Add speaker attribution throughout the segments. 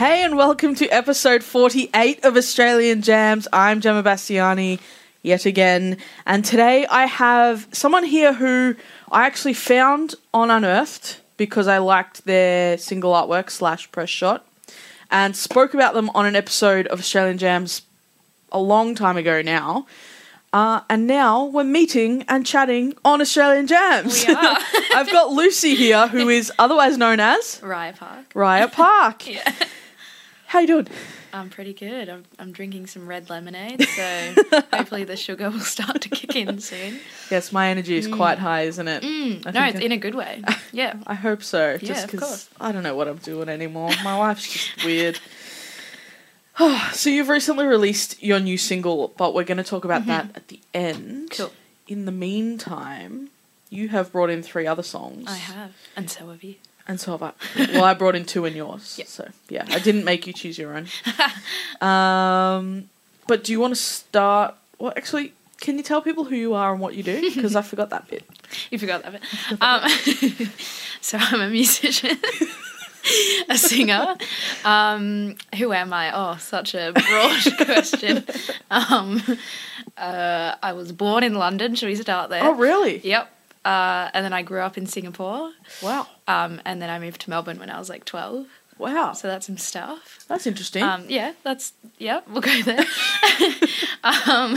Speaker 1: Hey, and welcome to episode 48 of Australian Jams. I'm Gemma Bastiani yet again, and today I have someone here who I actually found on Unearthed because I liked their single artwork slash press shot and spoke about them on an episode of Australian Jams a long time ago now. Uh, and now we're meeting and chatting on Australian Jams.
Speaker 2: We are.
Speaker 1: I've got Lucy here, who is otherwise known as
Speaker 2: Raya Park.
Speaker 1: Raya Park.
Speaker 2: Yeah.
Speaker 1: How you doing?
Speaker 2: I'm pretty good. I'm, I'm drinking some red lemonade, so hopefully the sugar will start to kick in soon.
Speaker 1: Yes, my energy is quite high, isn't it?
Speaker 2: Mm, no, it's
Speaker 1: I-
Speaker 2: in a good way. Yeah.
Speaker 1: I hope so.
Speaker 2: Yeah,
Speaker 1: Just because. I don't know what I'm doing anymore. My life's just weird. so you've recently released your new single, but we're going to talk about that at the end.
Speaker 2: Mm-hmm. Cool.
Speaker 1: In the meantime, you have brought in three other songs.
Speaker 2: I have. And so have you.
Speaker 1: And so have I. Well, I brought in two in yours.
Speaker 2: Yeah.
Speaker 1: So yeah, I didn't make you choose your own. um, but do you want to start? Well, actually, can you tell people who you are and what you do? Because I forgot that bit.
Speaker 2: You forgot that bit. Um, so I'm a musician, a singer. Um, who am I? Oh, such a broad question. Um, uh, I was born in London. Should we start there?
Speaker 1: Oh, really?
Speaker 2: Yep. Uh, and then I grew up in Singapore.
Speaker 1: Wow.
Speaker 2: Um, and then I moved to Melbourne when I was like 12.
Speaker 1: Wow.
Speaker 2: So that's some stuff.
Speaker 1: That's interesting.
Speaker 2: Um, yeah, that's, yeah, we'll go there. um,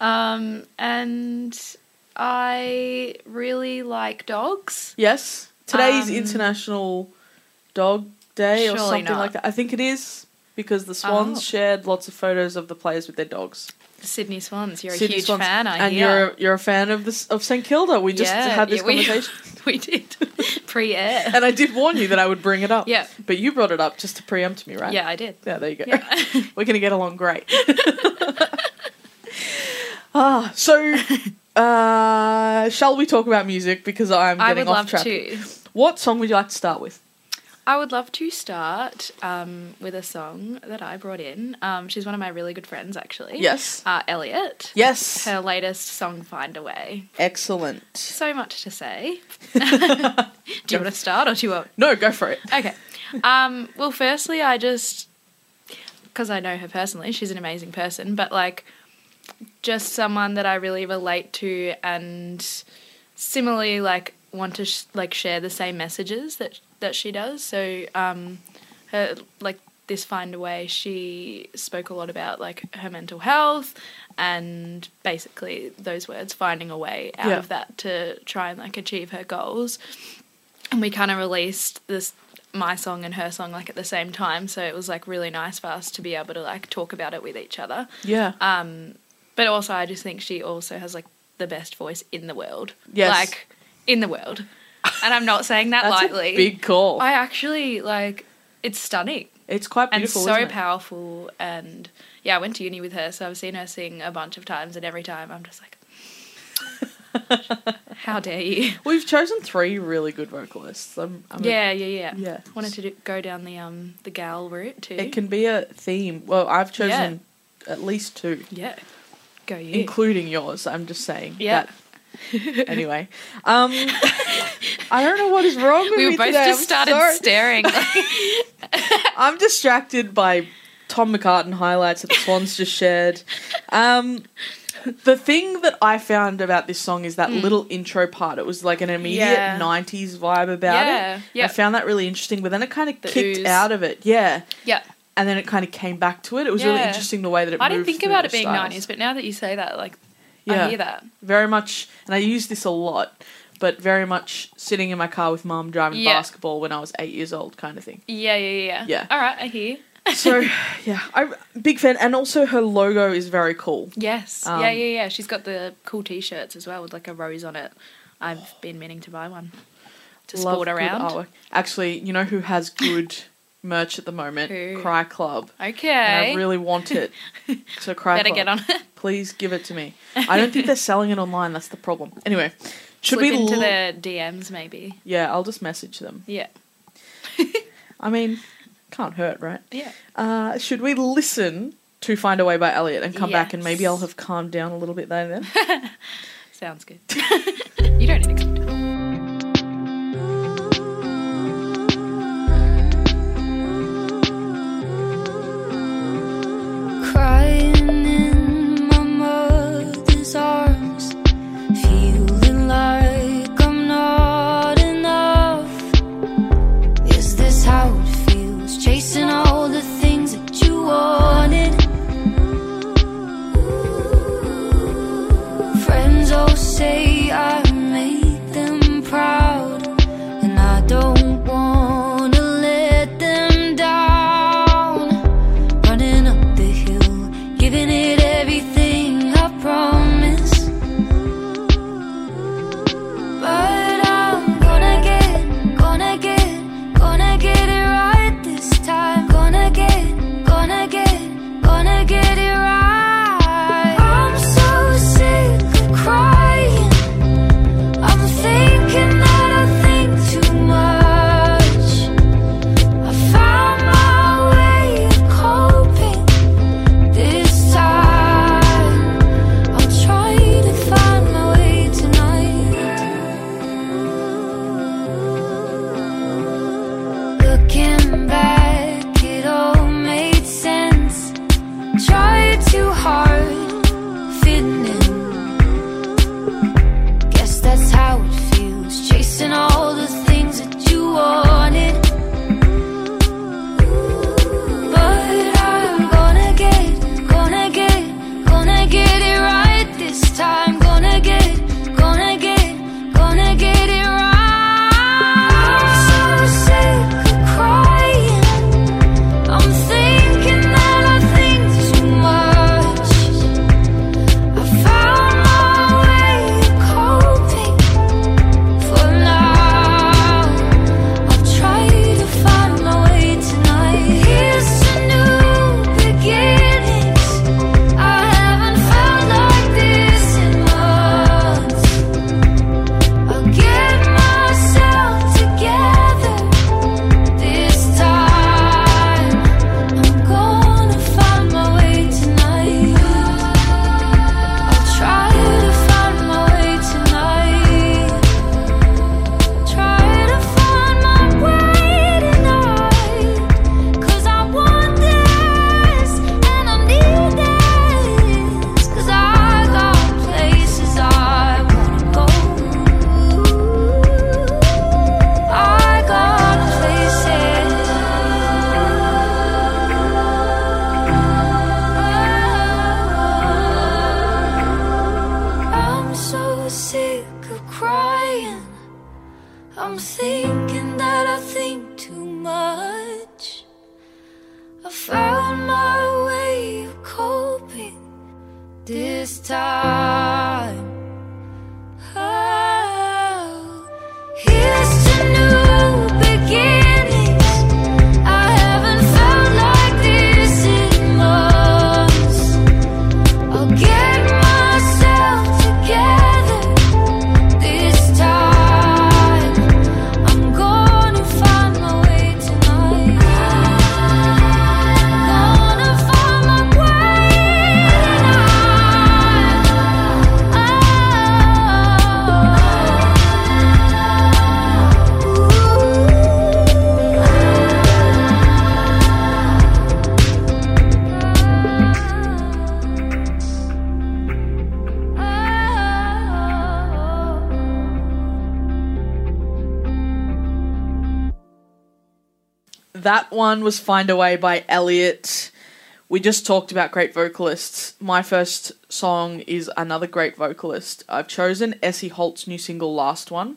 Speaker 2: um, and I really like dogs.
Speaker 1: Yes. Today's
Speaker 2: Um,
Speaker 1: International Dog Day or something
Speaker 2: not.
Speaker 1: like that. I think it is because the Swans
Speaker 2: Oh.
Speaker 1: shared lots of photos of the players with their dogs.
Speaker 2: The Sydney Swans, you're
Speaker 1: Sydney
Speaker 2: a huge
Speaker 1: Swans.
Speaker 2: fan, I
Speaker 1: and
Speaker 2: hear.
Speaker 1: you're you're a fan of this of St Kilda. We just
Speaker 2: Yeah,
Speaker 1: had this
Speaker 2: yeah, we-
Speaker 1: conversation,
Speaker 2: we did. Pre-air.
Speaker 1: and I did warn you that I would bring it up.
Speaker 2: Yeah.
Speaker 1: but you brought it up just to preempt me, right?
Speaker 2: Yeah, I did.
Speaker 1: Yeah, there you go.
Speaker 2: Yeah.
Speaker 1: We're gonna get along great. ah, so uh, shall we talk about music? Because I'm
Speaker 2: I
Speaker 1: getting
Speaker 2: would
Speaker 1: off
Speaker 2: love
Speaker 1: track.
Speaker 2: to.
Speaker 1: What song would you like to start with?
Speaker 2: I would love to start um, with a song that I brought in. Um, she's one of my really good friends, actually.
Speaker 1: Yes.
Speaker 2: Uh, Elliot.
Speaker 1: Yes.
Speaker 2: Her latest song, Find a Way.
Speaker 1: Excellent.
Speaker 2: So much to say. do you want to start or do you want?
Speaker 1: No, go for it.
Speaker 2: Okay. Um, well, firstly, I just because I know her personally, she's an amazing person, but like just someone that I really relate to and similarly like want to sh- like share the same messages that that she does. So um, her like this find a way she spoke a lot about like her mental health and basically those words finding a way out
Speaker 1: Yeah.
Speaker 2: of that to try and like achieve her goals and we kind of released this my song and her song like at the same time so it was like really nice for us to be able to like talk about it with each other
Speaker 1: Yeah.
Speaker 2: um but also i just think she also has like the best voice in the world
Speaker 1: Yes.
Speaker 2: like in the world and i'm not saying that
Speaker 1: That's
Speaker 2: lightly
Speaker 1: a big call.
Speaker 2: i actually like it's stunning
Speaker 1: it's quite beautiful. and so
Speaker 2: powerful and yeah i went to uni with her so i've seen her sing a bunch of times and every time i'm just like
Speaker 3: How dare you?
Speaker 1: We've chosen three really good vocalists. I'm, I'm
Speaker 3: Yeah, yeah, yeah.
Speaker 1: Yeah.
Speaker 3: Wanted to do, go down the um the gal route too.
Speaker 1: It can be a theme. Well, I've chosen at least two,
Speaker 3: yeah. Go you.
Speaker 1: including yours. I'm just saying.
Speaker 3: Yeah.
Speaker 1: that- anyway, um, I don't know what is wrong with
Speaker 3: we
Speaker 1: me
Speaker 3: both
Speaker 1: today.
Speaker 3: just
Speaker 1: I'm
Speaker 3: started
Speaker 1: sorry.
Speaker 3: staring.
Speaker 1: I'm distracted by Tom McCartin highlights that the Swans just shared. Um, the thing that I found about this song is that little intro part. It was like an immediate.
Speaker 3: Yeah.
Speaker 1: 90s vibe about
Speaker 3: Yeah,
Speaker 1: it.
Speaker 3: yeah.
Speaker 1: I found that really interesting, but then it kind of kicked
Speaker 3: ooze.
Speaker 1: out of it. Yeah.
Speaker 3: yeah.
Speaker 1: And then it kind of came back to it. It was really interesting the way that it
Speaker 3: I didn't think about it being
Speaker 1: styles.
Speaker 3: 90s, but now that you say that, like,
Speaker 1: Yeah.
Speaker 3: I hear that.
Speaker 1: Very much, and I use this a lot, but very much sitting in my car with mum driving
Speaker 3: Yeah.
Speaker 1: basketball when I was eight years old kind of thing.
Speaker 3: Yeah, yeah, yeah.
Speaker 1: Yeah.
Speaker 3: All right, I hear.
Speaker 1: So, yeah, I'm big fan. And also her logo is very cool.
Speaker 3: Yes.
Speaker 1: Um,
Speaker 3: yeah, yeah, yeah. She's got the cool t-shirts as well with like a rose on it. I've been meaning to buy one to
Speaker 1: Love
Speaker 3: sport
Speaker 1: good
Speaker 3: around.
Speaker 1: artwork. Actually, you know who has good merch at the moment?
Speaker 3: Who?
Speaker 1: Cry Club.
Speaker 3: Okay.
Speaker 1: And I really want it. So Cry Club.
Speaker 3: Better
Speaker 1: Club,
Speaker 3: get on it.
Speaker 1: please give it to me. I don't think they're selling it online. That's the problem. Anyway, should
Speaker 3: Slip
Speaker 1: we?
Speaker 3: into
Speaker 1: l-
Speaker 3: their DMs maybe.
Speaker 1: Yeah, I'll just message them.
Speaker 3: Yeah.
Speaker 1: I mean, can't hurt, right?
Speaker 3: Yeah.
Speaker 1: Uh, should we listen to "Find a Way" by Elliot and come back and maybe I'll have calmed down a little bit there then?
Speaker 3: Sounds good. you don't need to
Speaker 4: that
Speaker 1: one was Find a Way by Elliot. We just talked about great vocalists. My first song is another great vocalist. I've chosen Essie Holt's new single, Last One.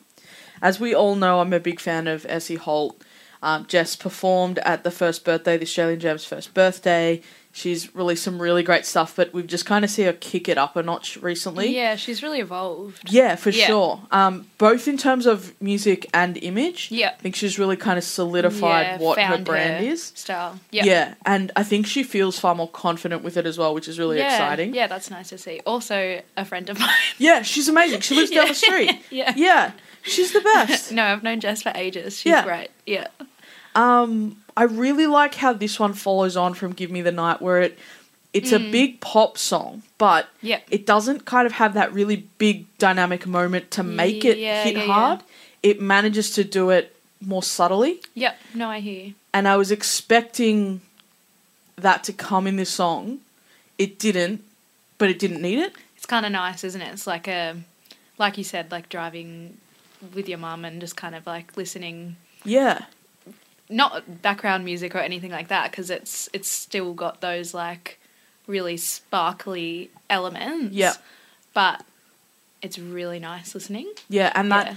Speaker 1: As we all know, I'm a big fan of Essie Holt. Um, Jess performed at the first birthday, the Australian Jam's first birthday. She's released some really great stuff, but we've just kind of seen her kick it up a notch recently.
Speaker 2: Yeah, she's really evolved.
Speaker 1: Yeah, for
Speaker 2: Yeah.
Speaker 1: sure. Um, both in terms of music and image.
Speaker 2: Yeah.
Speaker 1: I think she's really kind of solidified
Speaker 2: Yeah,
Speaker 1: what her brand
Speaker 2: her
Speaker 1: is.
Speaker 2: Style. Yeah.
Speaker 1: Yeah. and I think she feels far more confident with it as well, which is really
Speaker 2: yeah.
Speaker 1: exciting.
Speaker 2: Yeah, that's nice to see. Also, a friend of mine.
Speaker 1: Yeah, she's amazing. She lives down the street.
Speaker 2: Yeah.
Speaker 1: Yeah, she's the best.
Speaker 2: no, I've known Jess for ages. She's
Speaker 1: Yeah.
Speaker 2: great. Yeah.
Speaker 1: Um, I really like how this one follows on from "Give Me the Night," where it it's a big pop song, but
Speaker 2: Mm. Yeah.
Speaker 1: it doesn't kind of have that really big dynamic moment to make it
Speaker 2: Yeah,
Speaker 1: hit
Speaker 2: yeah, yeah.
Speaker 1: hard. It manages to do it more subtly.
Speaker 2: Yep. No, I hear you.
Speaker 1: and I was expecting that to come in this song. It didn't, but it didn't need it.
Speaker 2: It's kind of nice, isn't it? It's like a, like you said, like driving with your mum and just kind of like listening,
Speaker 1: Yeah,
Speaker 2: not background music or anything like that, because it's it's still got those like really sparkly elements.
Speaker 1: Yeah.
Speaker 2: But it's really nice listening.
Speaker 1: yeah, and that
Speaker 2: Yeah.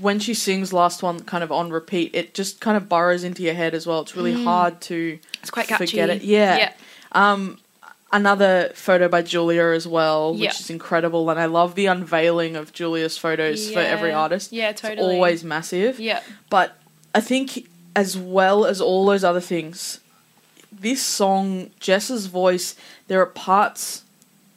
Speaker 1: when she sings last one kind of on repeat, it just kind of burrows into your head as well. It's really hard to
Speaker 2: Mm. It's quite catchy.
Speaker 1: forget it. Yeah.
Speaker 2: Yeah.
Speaker 1: Um, another photo by Julia as well,
Speaker 2: Yeah.
Speaker 1: which is incredible, and I love the unveiling of Julia's photos for every artist.
Speaker 2: Yeah,
Speaker 1: It's
Speaker 2: totally.
Speaker 1: always massive.
Speaker 2: Yeah.
Speaker 1: But I think, as well as all those other things, this song, Jess's voice, there are parts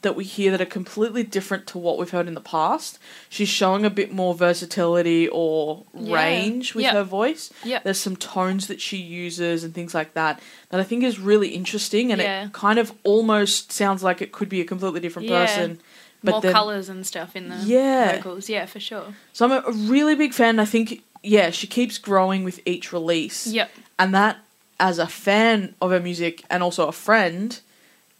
Speaker 1: that we hear that are completely different to what we've heard in the past. She's showing a bit more versatility or
Speaker 2: Yeah.
Speaker 1: range with
Speaker 2: Yep.
Speaker 1: her voice.
Speaker 2: Yep.
Speaker 1: There's some tones that she uses and things like that that I think is really interesting and
Speaker 2: Yeah.
Speaker 1: it kind of almost sounds like it could be a completely different
Speaker 2: Yeah.
Speaker 1: person. But
Speaker 2: More
Speaker 1: then,
Speaker 2: colours and stuff in the
Speaker 1: Yeah.
Speaker 2: vocals. Yeah, for sure.
Speaker 1: so I'm a really big fan. I think yeah, she keeps growing with each release.
Speaker 2: Yep.
Speaker 1: And that, as a fan of her music and also a friend,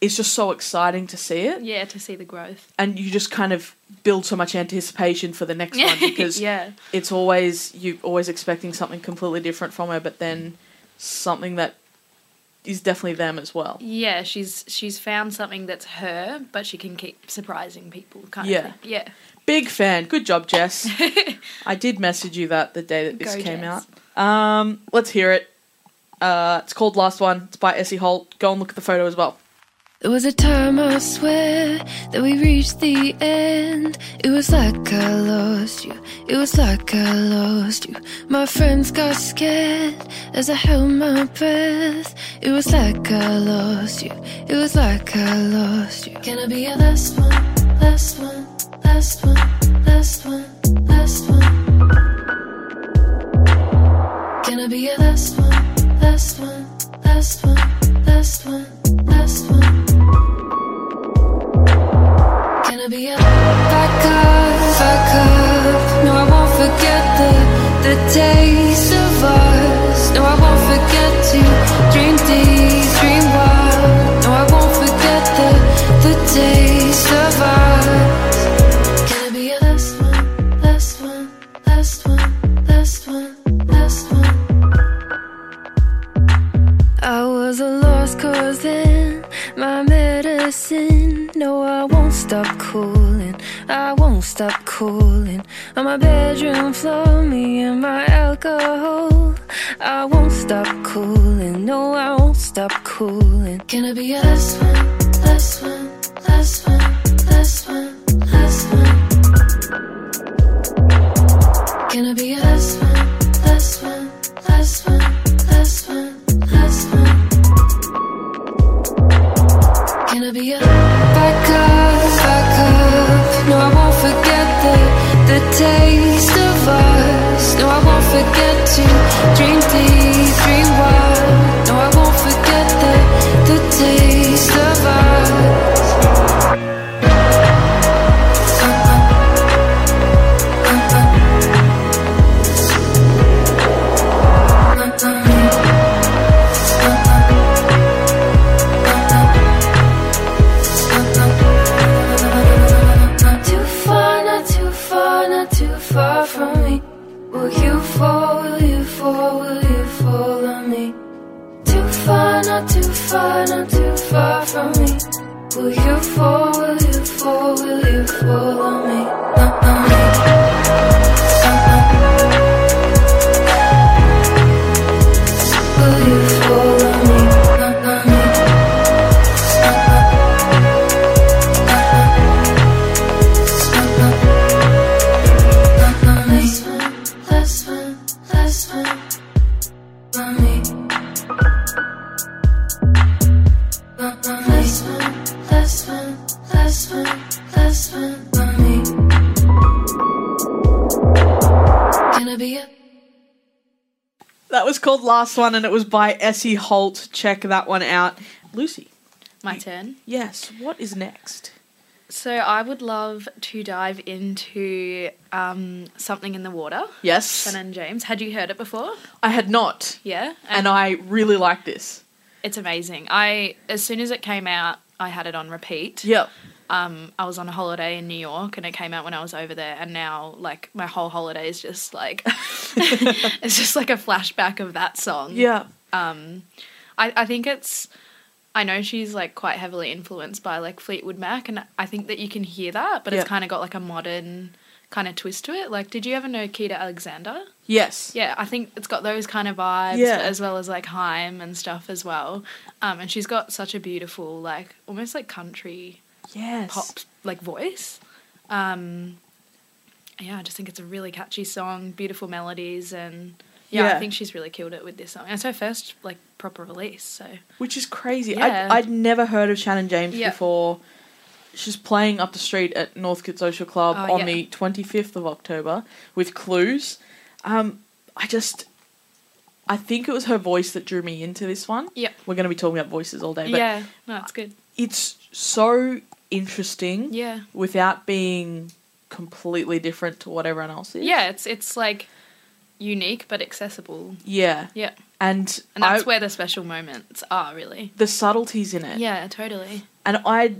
Speaker 1: is just so exciting to see it.
Speaker 2: Yeah, to see the growth.
Speaker 1: And you just kind of build so much anticipation for the next one because
Speaker 2: yeah.
Speaker 1: it's always you're always expecting something completely different from her, but then something that is definitely them as well.
Speaker 2: Yeah, she's she's found something that's her, but she can keep surprising people. Kind
Speaker 1: Yeah.
Speaker 2: of thing. Yeah.
Speaker 1: Big fan. Good job, Jess. I did message you that the day that this
Speaker 2: Go,
Speaker 1: came
Speaker 2: Jess.
Speaker 1: out. Um, let's hear it. Uh, it's called Last One. It's by Essie Holt. Go and look at the photo as well.
Speaker 3: There was a time I swear that we reached the end. It was like I lost you. It was like I lost you. My friends got scared as I held my breath. It was like I lost you. It was like I lost you. Can I be your last one? Last one? Last medicine. No, I won't stop calling. I won't stop calling. On my bedroom floor, me and my alcohol. I won't stop calling. No, I won't stop calling. Can I be your last one? Last one? Last one? Last one? Last one? Can I be your last one? Last one? Last one? Can I be your back up, back up? No, I won't forget the the taste of us. No, I won't forget to dream deep, Last One
Speaker 1: and it was by Essie Holt. Check that one out. Lucy,
Speaker 2: My turn.
Speaker 1: yes, what is next?
Speaker 2: So I would love to dive into um, something in the water.
Speaker 1: Yes.
Speaker 2: Shannon James. Had you heard it before?
Speaker 1: I had not.
Speaker 2: Yeah.
Speaker 1: And I really like this.
Speaker 2: it's amazing. I as soon as it came out, I had it on repeat.
Speaker 1: Yep.
Speaker 2: Um, I was on a holiday in New York, and it came out when I was over there, and now like my whole holiday is just like it's just like a flashback of that song.
Speaker 1: Yeah.
Speaker 2: Um, I I think it's. I know she's like quite heavily influenced by like Fleetwood Mac, and I think that you can hear that, but
Speaker 1: Yeah.
Speaker 2: it's kind of got like a modern kind of twist to it. Like, did you ever know Kita Alexander?
Speaker 1: Yes.
Speaker 2: Yeah, I think it's got those kind of vibes,
Speaker 1: Yeah.
Speaker 2: as well as like Haim and stuff as well. Um, and she's got such a beautiful, like almost like country
Speaker 1: Yes.
Speaker 2: pop like voice. Um, yeah, I just think it's a really catchy song, beautiful melodies, and yeah,
Speaker 1: Yeah.
Speaker 2: I think she's really killed it with this song. It's her first like proper release, so
Speaker 1: Which is crazy.
Speaker 2: Yeah.
Speaker 1: I'd, I'd never heard of Shannon James
Speaker 2: Yeah.
Speaker 1: before. She's playing up the street at Northcote Social Club
Speaker 2: Oh,
Speaker 1: on
Speaker 2: yeah.
Speaker 1: the 25th of October with Clues. Um, I just. I think it was her voice that drew me into this one.
Speaker 2: Yeah,
Speaker 1: We're going to be talking about voices all day, but
Speaker 2: yeah, no, it's good.
Speaker 1: it's so interesting
Speaker 2: Yeah,
Speaker 1: without being completely different to what everyone else is.
Speaker 2: yeah, it's it's like unique but accessible.
Speaker 1: Yeah.
Speaker 2: Yeah,
Speaker 1: And,
Speaker 2: and that's
Speaker 1: I-
Speaker 2: where the special moments are really.
Speaker 1: the subtleties in it.
Speaker 2: Yeah, totally.
Speaker 1: and I,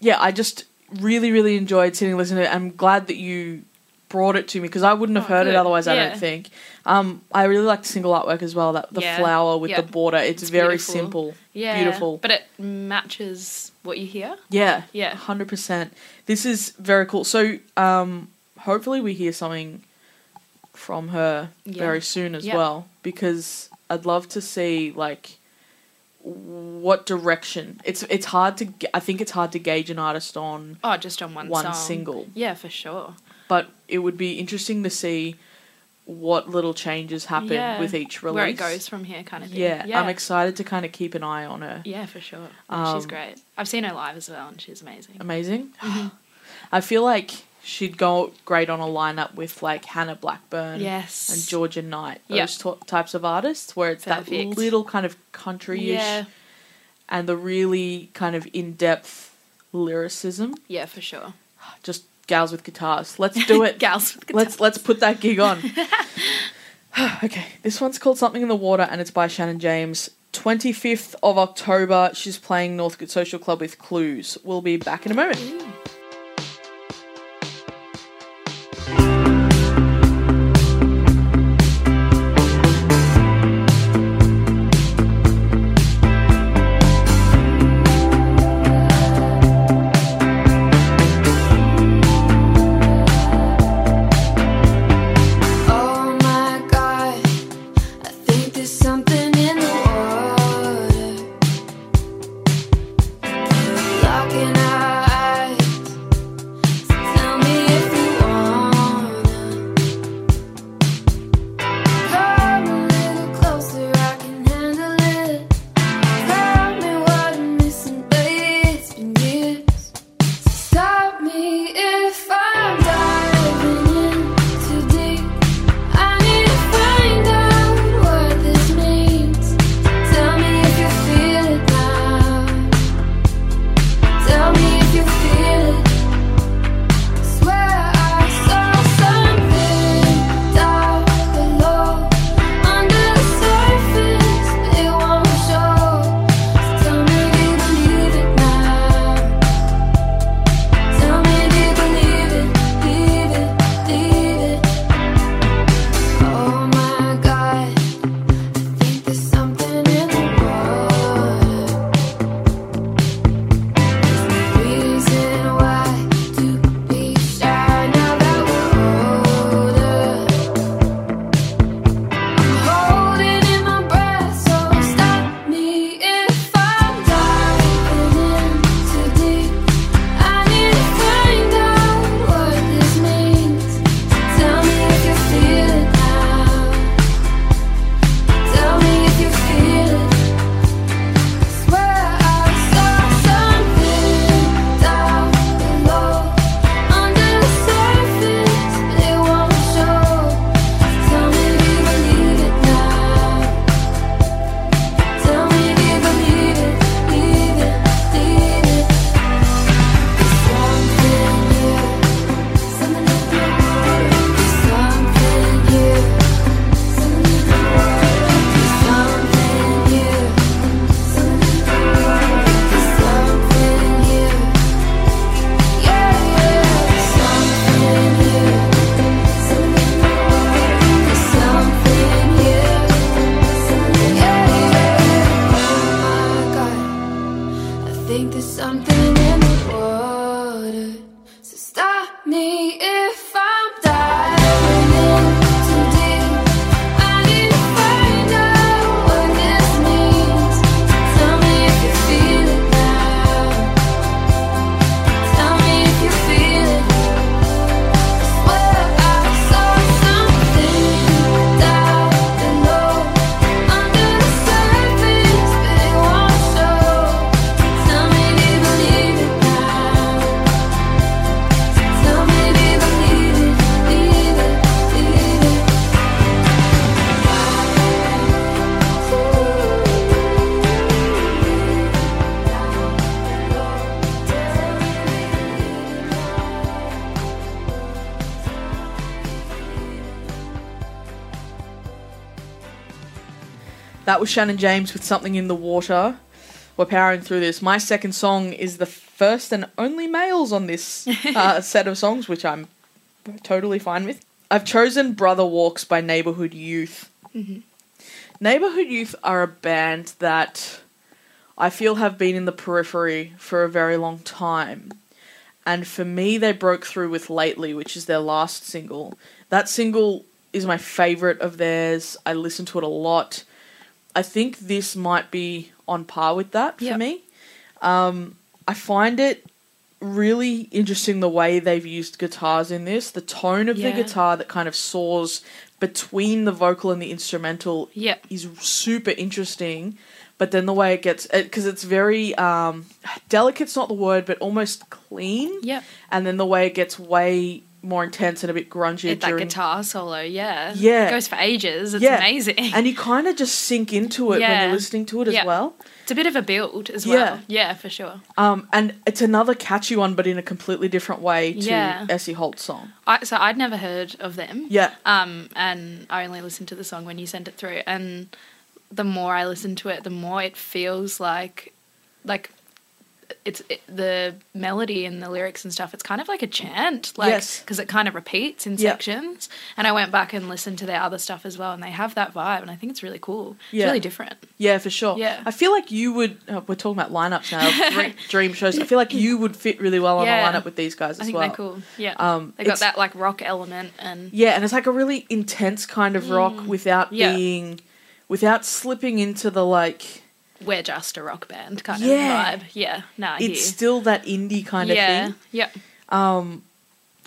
Speaker 1: yeah, I just really, really enjoyed sitting and listening to it. I'm glad that you brought it to me because I wouldn't have
Speaker 2: Oh,
Speaker 1: heard it
Speaker 2: good.
Speaker 1: otherwise. I don't think. Um, I really like the single artwork as well. That the
Speaker 2: Yeah.
Speaker 1: flower with
Speaker 2: Yeah.
Speaker 1: the border. It's,
Speaker 2: It's
Speaker 1: very
Speaker 2: beautiful.
Speaker 1: simple.
Speaker 2: Yeah,
Speaker 1: Beautiful.
Speaker 2: but it matches what you hear.
Speaker 1: Yeah,
Speaker 2: Yeah.
Speaker 1: hundred percent. This is very cool. So, um, hopefully, we hear something from her
Speaker 2: Yeah.
Speaker 1: very soon as well because I'd love to see like what direction. It's it's hard to I think it's hard to gauge an artist on
Speaker 2: Oh, just on one
Speaker 1: one
Speaker 2: song.
Speaker 1: single,
Speaker 2: Yeah, for sure.
Speaker 1: but it would be interesting to see what little changes happen
Speaker 2: yeah.
Speaker 1: with each release.
Speaker 2: Where it goes from here, kind of thing.
Speaker 1: Yeah,
Speaker 2: yeah.
Speaker 1: I'm excited to kind of keep an eye on her.
Speaker 2: Yeah, for sure. Yeah, she's
Speaker 1: Um,
Speaker 2: great. I've seen her live as well, and she's amazing.
Speaker 1: Amazing.
Speaker 2: Mm-hmm.
Speaker 1: I feel like she'd go great on a lineup with like Hannah Blackburn
Speaker 2: Yes.
Speaker 1: and Georgia Knight. Those
Speaker 2: Yep.
Speaker 1: t- types of artists where it's that little kind of country-ish
Speaker 2: Yeah,
Speaker 1: and the really kind of in-depth lyricism.
Speaker 2: yeah, for sure.
Speaker 1: Just gals with guitars. Let's do it.
Speaker 2: Gals with
Speaker 1: Let's let's put that gig on. okay, this one's called Something in the Water and it's by Shannon James. 25th of October, she's playing Northcote Social Club with Clues. We'll be back in a moment.
Speaker 3: Think there's something in the water.
Speaker 1: That was Shannon James with Something in the Water. We're powering through this. My second song is the first and only males on this uh, set of songs, which I'm totally fine with. I've chosen Brother Walks by Neighborhood Youth. Neighborhood Youth are a band that I feel have been in the periphery for a very long time. And for me, they broke through with Lately, which is their last single. That single is my favorite of theirs. I listen to it a lot. I think this might be on par with that for
Speaker 2: Yep.
Speaker 1: me. Um, I find it really interesting the way they've used guitars in this. The tone of
Speaker 2: Yeah.
Speaker 1: the guitar that kind of soars between the vocal and the instrumental
Speaker 2: Yeah.
Speaker 1: is super interesting. But then the way it gets, because it's very um, delicate's not the word, but almost clean.
Speaker 2: Yep.
Speaker 1: And then the way it gets way more intense and a bit grungy
Speaker 2: It, that
Speaker 1: during
Speaker 2: guitar solo, yeah.
Speaker 1: Yeah.
Speaker 2: It goes for ages. It's
Speaker 1: yeah,
Speaker 2: amazing.
Speaker 1: and you kind of just sink into it when you're listening to it as well.
Speaker 2: it's a bit of a build as
Speaker 1: Yeah.
Speaker 2: well. Yeah, for sure.
Speaker 1: Um, and it's another catchy one, but in a completely different way to
Speaker 2: Yeah.
Speaker 1: Essie Holt's song.
Speaker 2: I, so I'd never heard of them.
Speaker 1: Yeah.
Speaker 2: Um, and I only listened to the song when you sent it through, and the more I listen to it, the more it feels like, like, it's it, the melody and the lyrics and stuff. It's kind of like a chant, like
Speaker 1: Yes.
Speaker 2: because it kind of repeats in
Speaker 1: Yeah.
Speaker 2: sections. And I went back and listened to their other stuff as well, and they have that vibe, and I think it's really cool. It's
Speaker 1: Yeah.
Speaker 2: really different.
Speaker 1: Yeah, for sure.
Speaker 2: Yeah.
Speaker 1: I feel like you would. Uh, we're talking about lineups now, dream, dream shows. I feel like you would fit really well on
Speaker 2: Yeah.
Speaker 1: a lineup with these guys as
Speaker 2: I think
Speaker 1: well.
Speaker 2: they're cool. Yeah.
Speaker 1: Um,
Speaker 2: they got that like rock element and
Speaker 1: Yeah, and it's like a really intense kind of rock without
Speaker 2: Mm. Yeah.
Speaker 1: being, without slipping into the like.
Speaker 2: We're just a rock band kind
Speaker 1: Yeah.
Speaker 2: of vibe. Yeah. Nah,
Speaker 1: It's
Speaker 2: yeah.
Speaker 1: still that indie kind of thing.
Speaker 2: Yeah.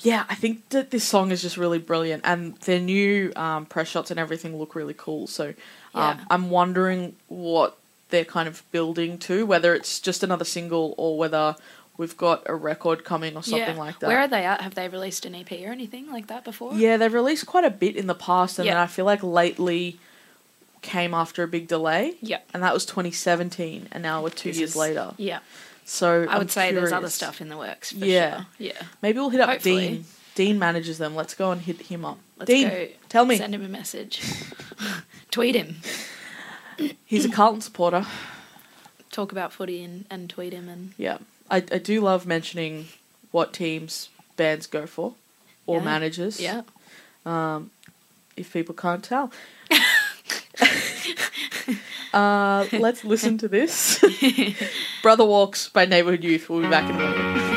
Speaker 1: yeah, I think that this song is just really brilliant, and their new um, press shots and everything look really cool. So, um,
Speaker 2: Yeah.
Speaker 1: I'm wondering what they're kind of building to, whether it's just another single or whether we've got a record coming or something
Speaker 2: yeah.
Speaker 1: like that.
Speaker 2: Where are they at? Have they released an EP or anything like that before?
Speaker 1: yeah, they've released quite a bit in the past, and then
Speaker 2: Yeah.
Speaker 1: I feel like lately came after a big delay.
Speaker 2: Yeah.
Speaker 1: and that was 2017, and now we're two
Speaker 2: This
Speaker 1: years
Speaker 2: is-
Speaker 1: later.
Speaker 2: Yeah.
Speaker 1: So
Speaker 2: I would
Speaker 1: I'm
Speaker 2: say there's other stuff in the works for
Speaker 1: Yeah.
Speaker 2: sure. Yeah.
Speaker 1: Maybe we'll hit up
Speaker 2: Hopefully.
Speaker 1: Dean. Dean manages them. Let's go and hit him up.
Speaker 2: Let's
Speaker 1: Dean,
Speaker 2: go
Speaker 1: tell me.
Speaker 2: Send him a message. tweet him.
Speaker 1: He's a Carlton supporter.
Speaker 2: Talk about footy and, and tweet him and
Speaker 1: Yeah, I, I do love mentioning what teams bands go for or
Speaker 2: Yeah.
Speaker 1: managers.
Speaker 2: yeah.
Speaker 1: Um, if people can't tell. uh, let's listen to this. Brother Walks by Neighborhood Youth. We'll be back in a moment.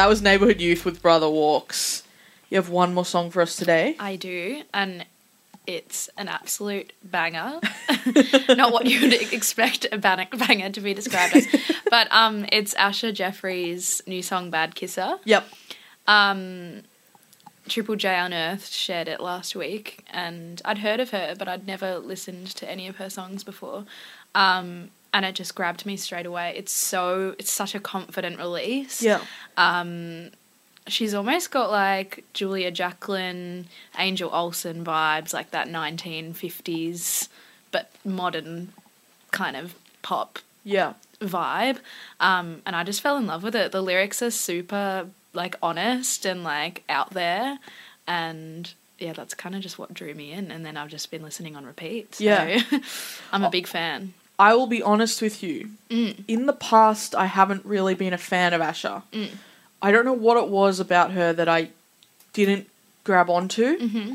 Speaker 5: That
Speaker 1: was Neighborhood Youth with Brother Walks. You have one more song for us today.
Speaker 2: I do, and it's an absolute banger. Not what you would expect a ban- banger to be described as, but um, it's Asha Jefferies' new song "Bad Kisser."
Speaker 1: Yep.
Speaker 2: Um, Triple J Unearthed shared it last week, and I'd heard of her, but I'd never listened to any of her songs before. Um, and it just grabbed me straight away. It's so it's such a confident release.
Speaker 1: Yeah.
Speaker 2: Um, she's almost got like Julia Jacklin, Angel Olsen vibes, like that 1950s, but modern kind of pop
Speaker 1: Yeah.
Speaker 2: vibe. Um, and I just fell in love with it. The lyrics are super like honest and like out there, and yeah, that's kind of just what drew me in. And then I've just been listening on repeat. So
Speaker 1: Yeah.
Speaker 2: I'm a big fan.
Speaker 1: I will be honest with you.
Speaker 2: Mm.
Speaker 1: In the past, I haven't really been a fan of Asha. I don't know what it was about her that I didn't grab onto.
Speaker 2: Mm-hmm.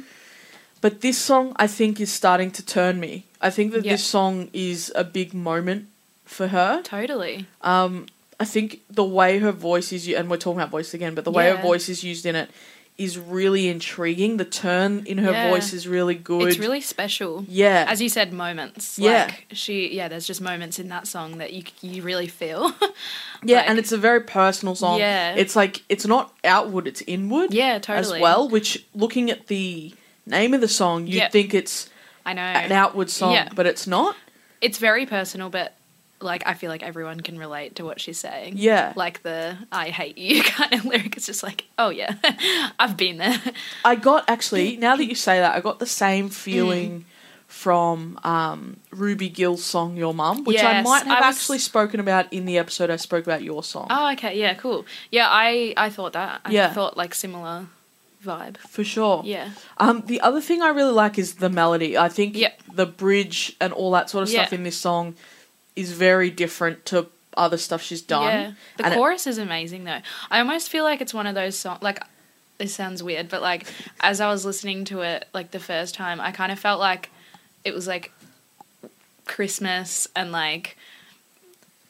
Speaker 1: But this song, I think, is starting to turn me. I think that
Speaker 2: Yeah.
Speaker 1: this song is a big moment for her.
Speaker 2: Totally.
Speaker 1: Um, I think the way her voice is, and we're talking about voice again, but the way her voice is used in it is really intriguing. The turn in her
Speaker 2: Yeah.
Speaker 1: voice is really good.
Speaker 2: It's really special.
Speaker 1: yeah,
Speaker 2: As you said, moments.
Speaker 1: Yeah.
Speaker 2: Like she, yeah. There's just moments in that song that you you really feel.
Speaker 1: yeah,
Speaker 2: like-
Speaker 1: and it's a very personal song.
Speaker 2: Yeah.
Speaker 1: it's like it's not outward, it's inward.
Speaker 2: yeah, totally.
Speaker 1: as well. Which, looking at the name of the song, you'd
Speaker 2: Yeah.
Speaker 1: think it's
Speaker 2: I know.
Speaker 1: an outward song,
Speaker 2: Yeah.
Speaker 1: but it's not.
Speaker 2: It's very personal, but like I feel like everyone can relate to what she's saying.
Speaker 1: Yeah.
Speaker 2: Like the "I hate you" kind of lyric. It's just like, oh yeah, I've been there.
Speaker 1: I got actually now that you say that, I got the same feeling
Speaker 2: Mm.
Speaker 1: from um, Ruby Gill's song "Your Mum," which I might have
Speaker 2: I was-
Speaker 1: actually spoken about in the episode I spoke about your song.
Speaker 2: Oh, okay, yeah, cool. Yeah, I I thought that. I
Speaker 1: Yeah.
Speaker 2: thought like similar vibe.
Speaker 1: for sure.
Speaker 2: Yeah.
Speaker 1: Um, the other thing I really like is the melody. I think
Speaker 2: Yeah.
Speaker 1: the bridge and all that sort of stuff in this song is very different to other stuff she's done.
Speaker 2: Yeah. The
Speaker 1: And
Speaker 2: chorus is amazing though. I almost feel like it's one of those songs like this sounds weird, but like as I was listening to it like the first time, I kind of felt like it was like Christmas and like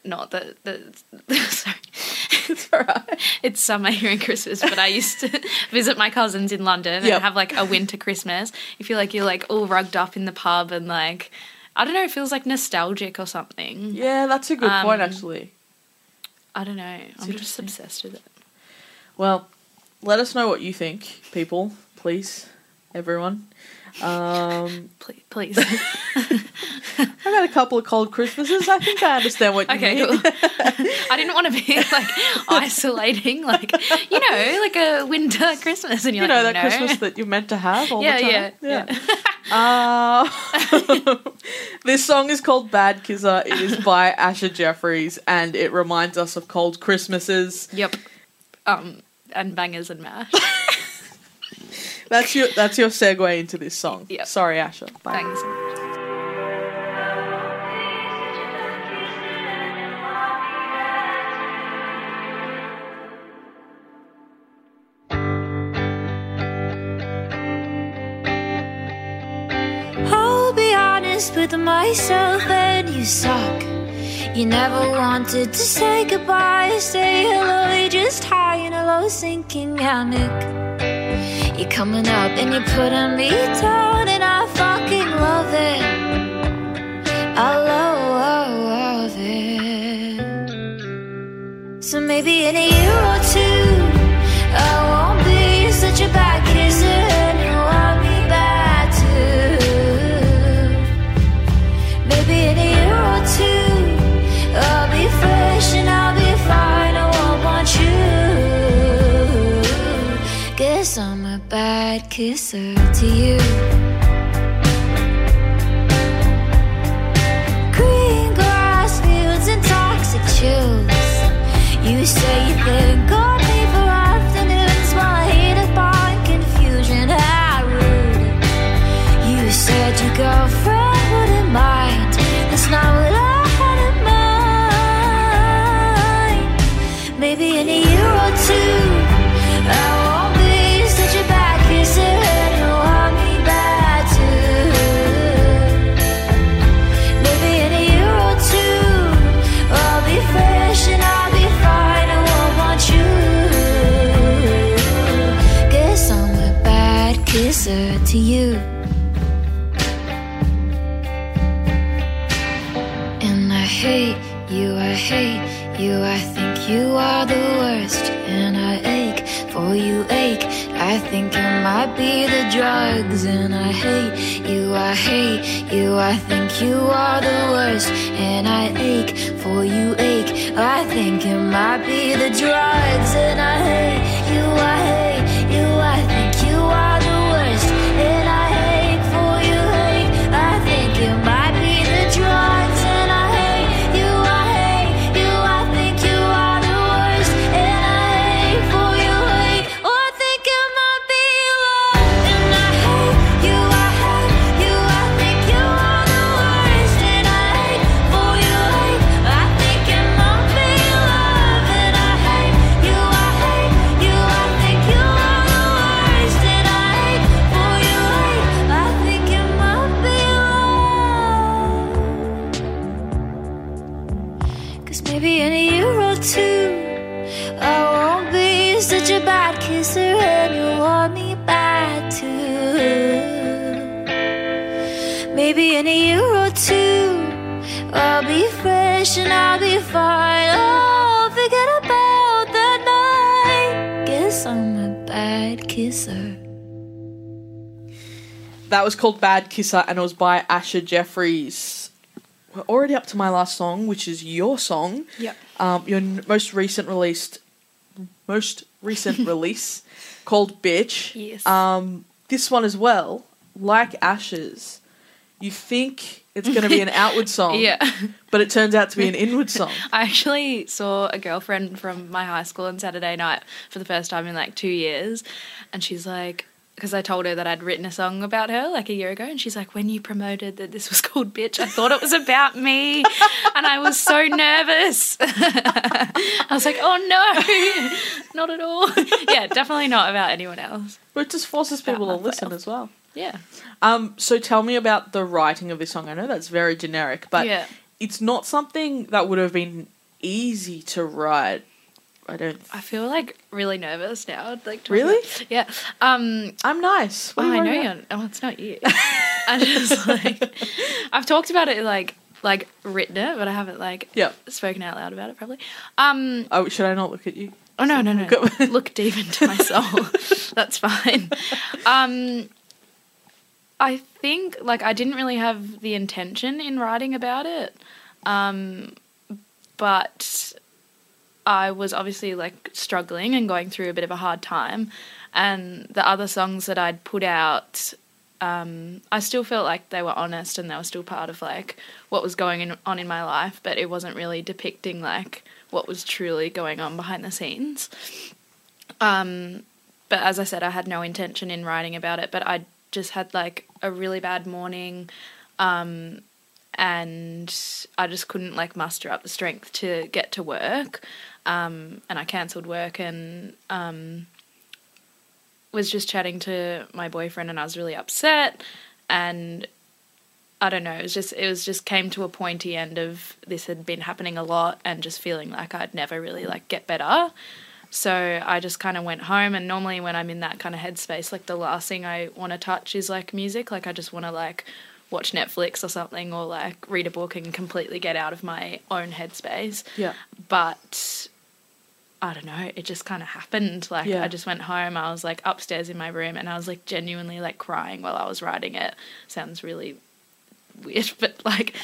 Speaker 2: not that the sorry.
Speaker 1: it's alright.
Speaker 2: It's summer here in Christmas, but I used to visit my cousins in London
Speaker 1: Yep.
Speaker 2: and have like a winter Christmas. You feel like you're like all rugged up in the pub and like I don't know, it feels like nostalgic or something.
Speaker 1: Yeah, that's a good point
Speaker 2: Um,
Speaker 1: actually.
Speaker 2: I don't know. I'm just obsessed with it.
Speaker 1: Well, let us know what you think, people, please, everyone. Um,
Speaker 2: Please, please.
Speaker 1: I've had a couple of cold Christmases. I think I understand what you
Speaker 2: okay,
Speaker 1: mean.
Speaker 2: cool. I didn't want to be like isolating, like you know, like a winter Christmas, and you're
Speaker 1: you know that
Speaker 2: no.
Speaker 1: Christmas that you're meant to have all
Speaker 2: yeah,
Speaker 1: the time.
Speaker 2: yeah, yeah.
Speaker 1: Uh, this song is called Bad Kisser. It is by Asha Jefferies, and it reminds us of cold Christmases.
Speaker 2: Yep. Um, and bangers and mash.
Speaker 1: That's your that's your segue into this song.
Speaker 2: Yep.
Speaker 1: Sorry, Asha. Bye.
Speaker 2: Bangers and mash.
Speaker 3: I'll be honest with myself and you suck. You never wanted to say goodbye, say hello, you're just high in a low sinking hammock. You're coming up and you're putting me down, and I fucking love it. I love it. So maybe in a year or two, kisser to you. Green grass fields and toxic chills. You say you think think it might be the drugs. And I hate you, I hate you, I think you are the worst. And I ache for you, ache. I think it might be the drugs. And I hate you, I hate Cause maybe in a year or two, I won't be such a bad kisser and you'll want me back too. Maybe in a year or two, I'll be fresh and I'll be fine. Oh, forget about that night. Guess I'm a bad kisser.
Speaker 1: That was called Bad Kisser and it was by Asha Jefferies. We're already up to my last song, which is your song.
Speaker 2: Yep.
Speaker 1: Um, your n- most recent released, most recent release called Bitch.
Speaker 2: Yes.
Speaker 1: Um, this one as well, like Asha's, you think it's going to be an outward song.
Speaker 2: Yeah.
Speaker 1: But it turns out to be an inward song.
Speaker 2: I actually saw a girlfriend from my high school on Saturday night for the first time in like two years. And she's like, because I told her that I'd written a song about her like a year ago. And she's like, when you promoted that this was called Bitch, I thought it was about me. and I was so nervous. I was like, oh no, not at all. yeah, definitely not about anyone else.
Speaker 1: But it just forces people to listen as well.
Speaker 2: Yeah.
Speaker 1: Um, so tell me about the writing of this song. I know that's very generic, but
Speaker 2: Yeah.
Speaker 1: it's not something that would have been easy to write. I don't.
Speaker 2: I feel like really nervous now. Like
Speaker 1: Really?
Speaker 2: about- yeah. Um,
Speaker 1: I'm nice. What
Speaker 2: Oh, I know you're. Oh, it's not you. I just like I've talked about it like like written it, but I haven't like
Speaker 1: Yeah.
Speaker 2: spoken out loud about it probably. Um.
Speaker 1: Oh, should I not look at you?
Speaker 2: Oh no no no.
Speaker 1: Look
Speaker 2: Look deep into my soul. That's fine. Um. I think like I didn't really have the intention in writing about it, um, but I was obviously like struggling and going through a bit of a hard time, and the other songs that I'd put out, um, I still felt like they were honest and they were still part of like what was going in, on in my life, but it wasn't really depicting like what was truly going on behind the scenes. Um, but as I said, I had no intention in writing about it, but I just had like a really bad morning. Um, and I just couldn't like muster up the strength to get to work. Um, and I cancelled work and um, was just chatting to my boyfriend, and I was really upset. And I don't know, it was just it was just came to a pointy end of this had been happening a lot, and just feeling like I'd never really like get better. So I just kind of went home, and normally when I'm in that kind of headspace, like the last thing I want to touch is like music. Like I just want to like watch Netflix or something, or like read a book and completely get out of my own headspace.
Speaker 1: Yeah.
Speaker 2: But I don't know, it just kind of happened. Like
Speaker 1: Yeah.
Speaker 2: I just went home, I was like upstairs in my room, and I was like genuinely like crying while I was writing it. Sounds really weird, but like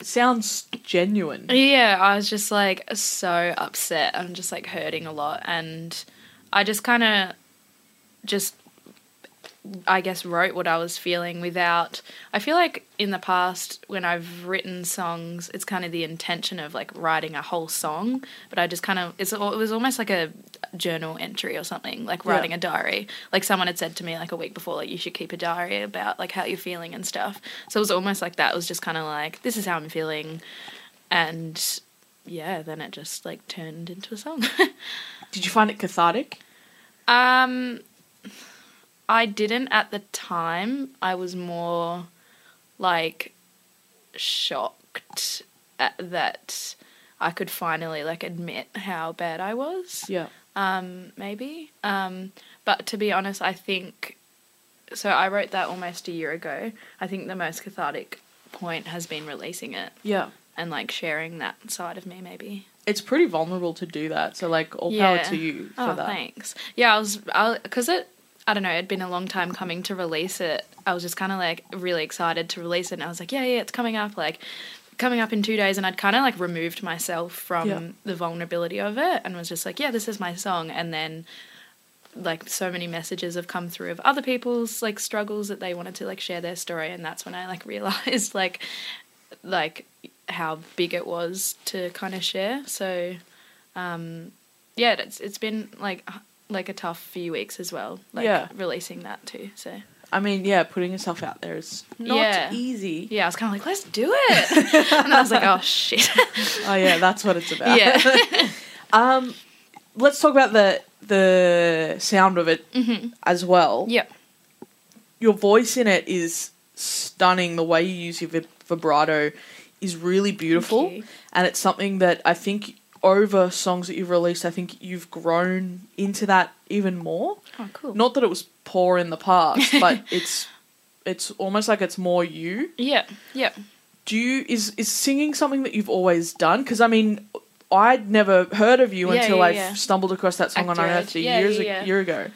Speaker 1: It sounds genuine.
Speaker 2: yeah, I was just like so upset. I'm just like hurting a lot. And I just kind of just, I guess, wrote what I was feeling without. I feel like in the past, when I've written songs, it's kind of the intention of like writing a whole song. But I just kind of, it's, it was almost like a journal entry or something, like writing
Speaker 1: Yeah.
Speaker 2: a diary. Like someone had said to me like a week before, like you should keep a diary about like how you're feeling and stuff. So it was almost like that. It was just kind of like, this is how I'm feeling and yeah, then it just like turned into a song.
Speaker 1: Did you find it cathartic?
Speaker 2: um, I didn't at the time. I was more like shocked at that I could finally like admit how bad I was.
Speaker 1: Yeah.
Speaker 2: Um, maybe. Um, but to be honest, I think so. I wrote that almost a year ago. I think the most cathartic point has been releasing it
Speaker 1: Yeah.
Speaker 2: and like sharing that side of me, maybe.
Speaker 1: It's pretty vulnerable to do that. So like all power to you for
Speaker 2: oh,
Speaker 1: that.
Speaker 2: thanks. Yeah, I was, I because it, I don't know, it'd been a long time coming to release it. I was just kind of like really excited to release it, and I was like, yeah, yeah, it's coming up, like coming up in two days, and I'd kind of like removed myself from
Speaker 1: Yeah.
Speaker 2: the vulnerability of it, and was just like, yeah, this is my song, and then like so many messages have come through of other people's like struggles that they wanted to like share their story and that's when I like realized like like how big it was to kind of share so um yeah it's it's been like like a tough few weeks as well like
Speaker 1: Yeah.
Speaker 2: releasing that too so
Speaker 1: I mean, yeah, putting yourself out there is not
Speaker 2: Yeah.
Speaker 1: easy.
Speaker 2: yeah I was kind of like let's do it and I was like oh shit
Speaker 1: Oh yeah, that's what it's about.
Speaker 2: yeah
Speaker 1: Um, let's talk about the the sound of it as well.
Speaker 2: Yeah.
Speaker 1: Your voice in it is stunning. The way you use your vib- vibrato is really beautiful, and it's something that I think over songs that you've released, I think you've grown into that even more.
Speaker 2: oh cool
Speaker 1: Not that it was poor in the past, but it's
Speaker 6: it's almost like it's more you.
Speaker 2: Yeah, yeah.
Speaker 6: Do you is is singing something that you've always done? Because I mean, I'd never heard of you
Speaker 2: Yeah,
Speaker 6: until
Speaker 2: yeah,
Speaker 6: I
Speaker 2: yeah.
Speaker 6: stumbled across that song on Unearthed.
Speaker 2: Yeah,
Speaker 6: years a year ago.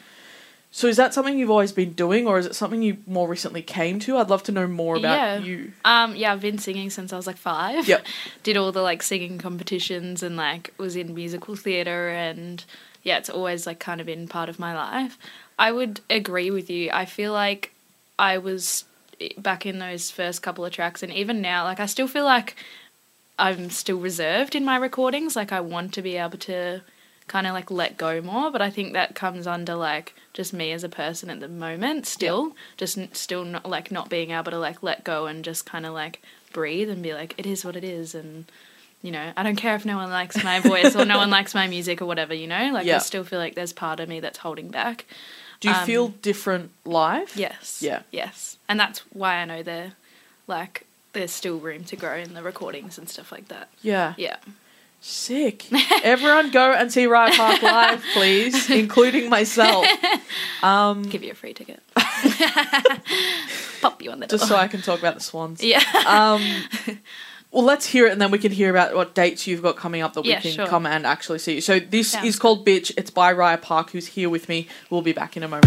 Speaker 6: So is that something you've always been doing, or is it something you more recently came to? I'd love to know more about
Speaker 2: Yeah.
Speaker 6: you.
Speaker 2: Um, yeah, I've been singing since I was like five.
Speaker 6: Yep.
Speaker 2: Did all the like singing competitions and like was in musical theatre and yeah, it's always like kind of been part of my life. I would agree with you. I feel like I was back in those first couple of tracks and even now, like I still feel like I'm still reserved in my recordings. Like I want to be able to kind of like let go more, but I think that comes under like just me as a person at the moment still, just still not like not being able to like let go and just kind of like breathe and be like it is what it is and you know, I don't care if no one likes my voice or no one likes my music or whatever, you know? Like
Speaker 6: Yeah.
Speaker 2: I still feel like there's part of me that's holding back.
Speaker 6: Do you
Speaker 2: Um,
Speaker 6: feel different live?
Speaker 2: Yes.
Speaker 6: Yeah.
Speaker 2: Yes. And that's why I know there like there's still room to grow in the recordings and stuff like that.
Speaker 6: Yeah.
Speaker 2: Yeah.
Speaker 6: Sick. Everyone go and see Riot Park live, please, including myself. Um,
Speaker 2: Give you a free ticket. Pop you on the
Speaker 6: just so I can talk about the Swans.
Speaker 2: Yeah.
Speaker 6: Um, well, let's hear it, and then we can hear about what dates you've got coming up that we
Speaker 2: Yeah,
Speaker 6: can
Speaker 2: sure.
Speaker 6: come and actually see. So this
Speaker 2: Sounds
Speaker 6: is called "Bitch." It's by Raya Park, who's here with me. We'll be back in a moment.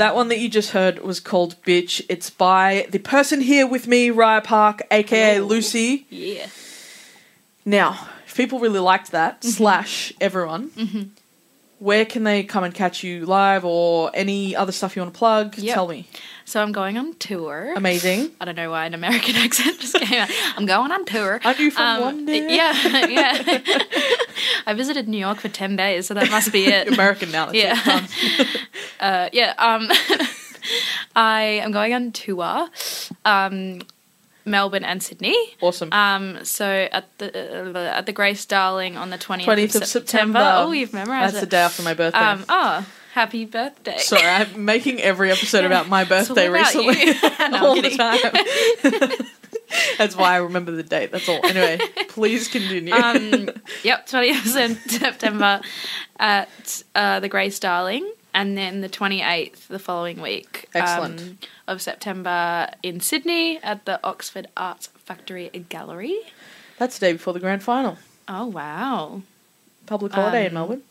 Speaker 1: That one that you just heard was called Bitch. It's by the person here with me, Raya Park, aka Lucy.
Speaker 2: Yeah.
Speaker 1: Now, if people really liked that, mm-hmm. slash everyone, mm-hmm. Where can they come and catch you live or any other stuff you want to plug?
Speaker 2: Yep.
Speaker 1: Tell me.
Speaker 2: So I'm going on tour.
Speaker 1: Amazing.
Speaker 2: I don't know why an American accent just came out. I'm going on tour.
Speaker 1: Aren't you from
Speaker 2: Um,
Speaker 1: London?
Speaker 2: Yeah, yeah. I visited New York for ten days, so that must be it.
Speaker 1: American now.
Speaker 2: Yeah.
Speaker 1: what it counts.
Speaker 2: uh, yeah. Um, I am going on tour, um, Melbourne and Sydney.
Speaker 1: Awesome.
Speaker 2: Um, so at the uh, at the Grace Darling on the twentieth of,
Speaker 1: of
Speaker 2: September.
Speaker 1: September.
Speaker 2: Oh, you've memorized it.
Speaker 1: That's
Speaker 2: it.
Speaker 1: the day after my birthday.
Speaker 2: Um, oh, happy birthday!
Speaker 1: Sorry, I'm making every episode about my birthday
Speaker 2: about
Speaker 1: recently.
Speaker 2: No,
Speaker 1: all the time. That's why I remember the date. That's all. Anyway, please continue.
Speaker 2: um, yep, 20th of September at uh, the Grace Darling, and then the 28th the following week
Speaker 1: Excellent.
Speaker 2: um, of September in Sydney at the Oxford Arts Factory Gallery.
Speaker 1: That's the day before the grand final.
Speaker 2: Oh, wow.
Speaker 1: Public holiday in
Speaker 2: Um,
Speaker 1: Melbourne.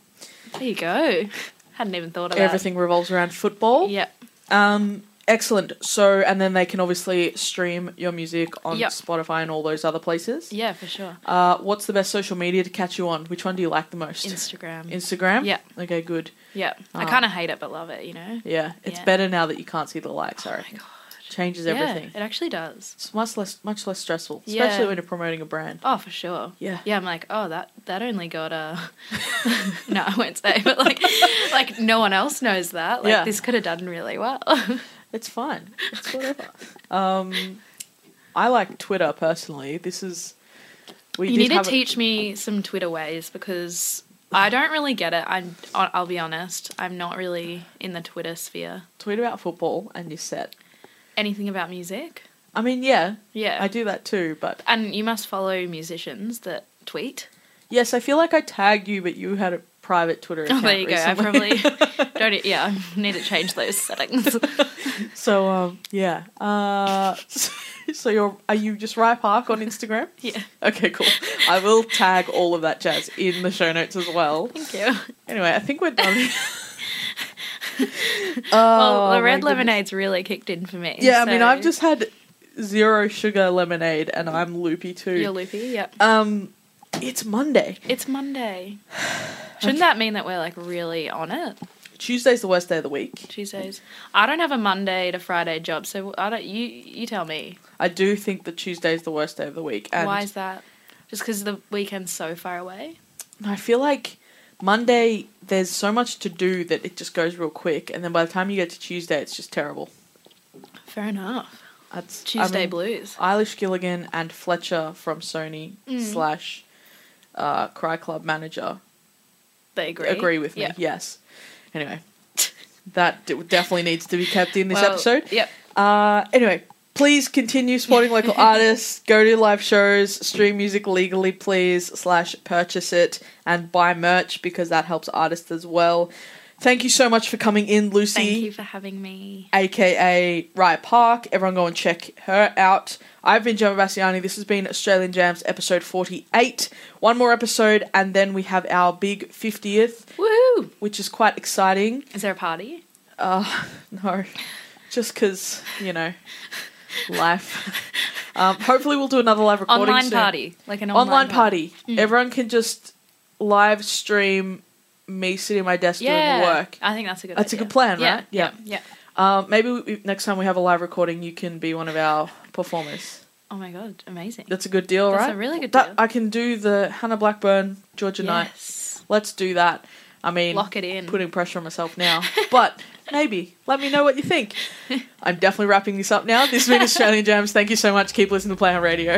Speaker 2: There you go. Hadn't even thought of that.
Speaker 1: Everything revolves around football.
Speaker 2: Yep.
Speaker 1: Um, excellent. So, and then they can obviously stream your music on
Speaker 2: Yep.
Speaker 1: Spotify and all those other places.
Speaker 2: Yeah, for sure.
Speaker 1: Uh, what's the best social media to catch you on? Which one do you like the most?
Speaker 2: Instagram.
Speaker 1: Instagram.
Speaker 2: Yeah.
Speaker 1: Okay. Good.
Speaker 2: yeah. I
Speaker 1: Oh.
Speaker 2: kind of hate it, but love it, you know?
Speaker 1: Yeah. It's
Speaker 2: Yeah.
Speaker 1: better now that you can't see the likes. I
Speaker 2: Oh
Speaker 1: reckon.
Speaker 2: God.
Speaker 1: Changes
Speaker 2: Yeah,
Speaker 1: everything.
Speaker 2: it actually does.
Speaker 1: It's much less, much less stressful,
Speaker 2: Yeah.
Speaker 1: especially when you're promoting a brand.
Speaker 2: Oh, for sure.
Speaker 1: Yeah.
Speaker 2: Yeah, I'm like, oh, that that only got a. no, I won't say, but like, like no one else knows that. Like,
Speaker 1: Yeah.
Speaker 2: this could have done really well.
Speaker 1: It's fine. It's whatever. um, I like Twitter personally. This is we
Speaker 2: you need to
Speaker 1: have a-
Speaker 2: teach me some Twitter ways because I don't really get it. I'm, I'll be honest, I'm not really in the Twitter sphere.
Speaker 1: tweet about football and you're set.
Speaker 2: Anything about music?
Speaker 1: I mean, yeah,
Speaker 2: Yeah,
Speaker 1: I do that too. But
Speaker 2: And you must follow musicians that tweet.
Speaker 1: yes, I feel like I tagged you, but you had a private Twitter
Speaker 2: Oh, there you go. I probably don't. Yeah, need to change those settings.
Speaker 1: so um, yeah. Uh, so you're are you just Rye Park on Instagram?
Speaker 2: yeah.
Speaker 1: Okay, cool. I will tag all of that jazz in the show notes as well.
Speaker 2: Thank you.
Speaker 1: Anyway, I think we're done.
Speaker 2: Well,
Speaker 1: Oh,
Speaker 2: the red lemonade's really kicked in for me.
Speaker 1: Yeah, I mean, I've just had zero sugar lemonade, and I'm loopy too.
Speaker 2: You're loopy, yep.
Speaker 1: Um, it's Monday.
Speaker 2: It's Monday. Shouldn't that mean that we're like really on it?
Speaker 1: Tuesday's the worst day of the week.
Speaker 2: Tuesdays. I don't have a Monday to Friday job, so I don't. You you tell me.
Speaker 1: I do think that Tuesday's the worst day of the week, and
Speaker 2: Why is that? Just because the weekend's so far away.
Speaker 1: I feel like Monday there's so much to do that it just goes real quick, and then by the time you get to Tuesday, it's just terrible.
Speaker 2: Fair enough.
Speaker 1: That's I
Speaker 2: Tuesday
Speaker 1: mean,
Speaker 2: blues.
Speaker 1: Eilish Gilligan and Fletcher from Sony
Speaker 2: Mm.
Speaker 1: slash uh, Cry Club manager
Speaker 2: They agree.
Speaker 1: agree with me.
Speaker 2: Yeah.
Speaker 1: Yes. Anyway, that d- definitely needs to be kept in this
Speaker 2: Well,
Speaker 1: episode.
Speaker 2: Yep.
Speaker 1: Uh, anyway, please continue supporting local artists. Go to live shows, stream music legally, please, slash purchase it, and buy merch because that helps artists as well. Thank you so much for coming in, Lucy,
Speaker 2: Thank you for having me.
Speaker 1: aka Riot Park. Everyone go and check her out. I've been Gemma Bassiani. This has been Australian Jams episode 48. One more episode, and then we have our big 50th,
Speaker 2: Woohoo!
Speaker 1: which is quite exciting.
Speaker 2: Is there a party?
Speaker 1: Uh, no, just because you know, life. Um, hopefully, we'll do another live recording.
Speaker 2: Online
Speaker 1: soon.
Speaker 2: party, like an
Speaker 1: Online,
Speaker 2: online,
Speaker 1: party.
Speaker 2: Mm.
Speaker 1: Everyone can just live stream me sitting at my desk doing work.
Speaker 2: I think that's a good.
Speaker 1: That's a good plan,
Speaker 2: yeah,
Speaker 1: right?
Speaker 2: Yeah,
Speaker 1: Yeah.
Speaker 2: yeah.
Speaker 1: Um, maybe we, next time we have a live recording, you can be one of our performers.
Speaker 2: Oh my god, amazing.
Speaker 1: That's a good deal,
Speaker 2: That's
Speaker 1: right?
Speaker 2: a really good
Speaker 1: That
Speaker 2: deal.
Speaker 1: I can do the Hannah Blackburn Georgia Night.
Speaker 2: yes.
Speaker 1: Let's do that. I mean,
Speaker 2: Lock it in.
Speaker 1: putting pressure on myself now, but maybe. Let me know what you think. I'm definitely wrapping this up now. This has been Australian Jams. Thank you so much. Keep listening to Play on Radio.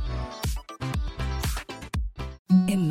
Speaker 7: En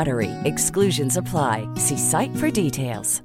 Speaker 7: BUTTERY. Exclusions apply. See site for details.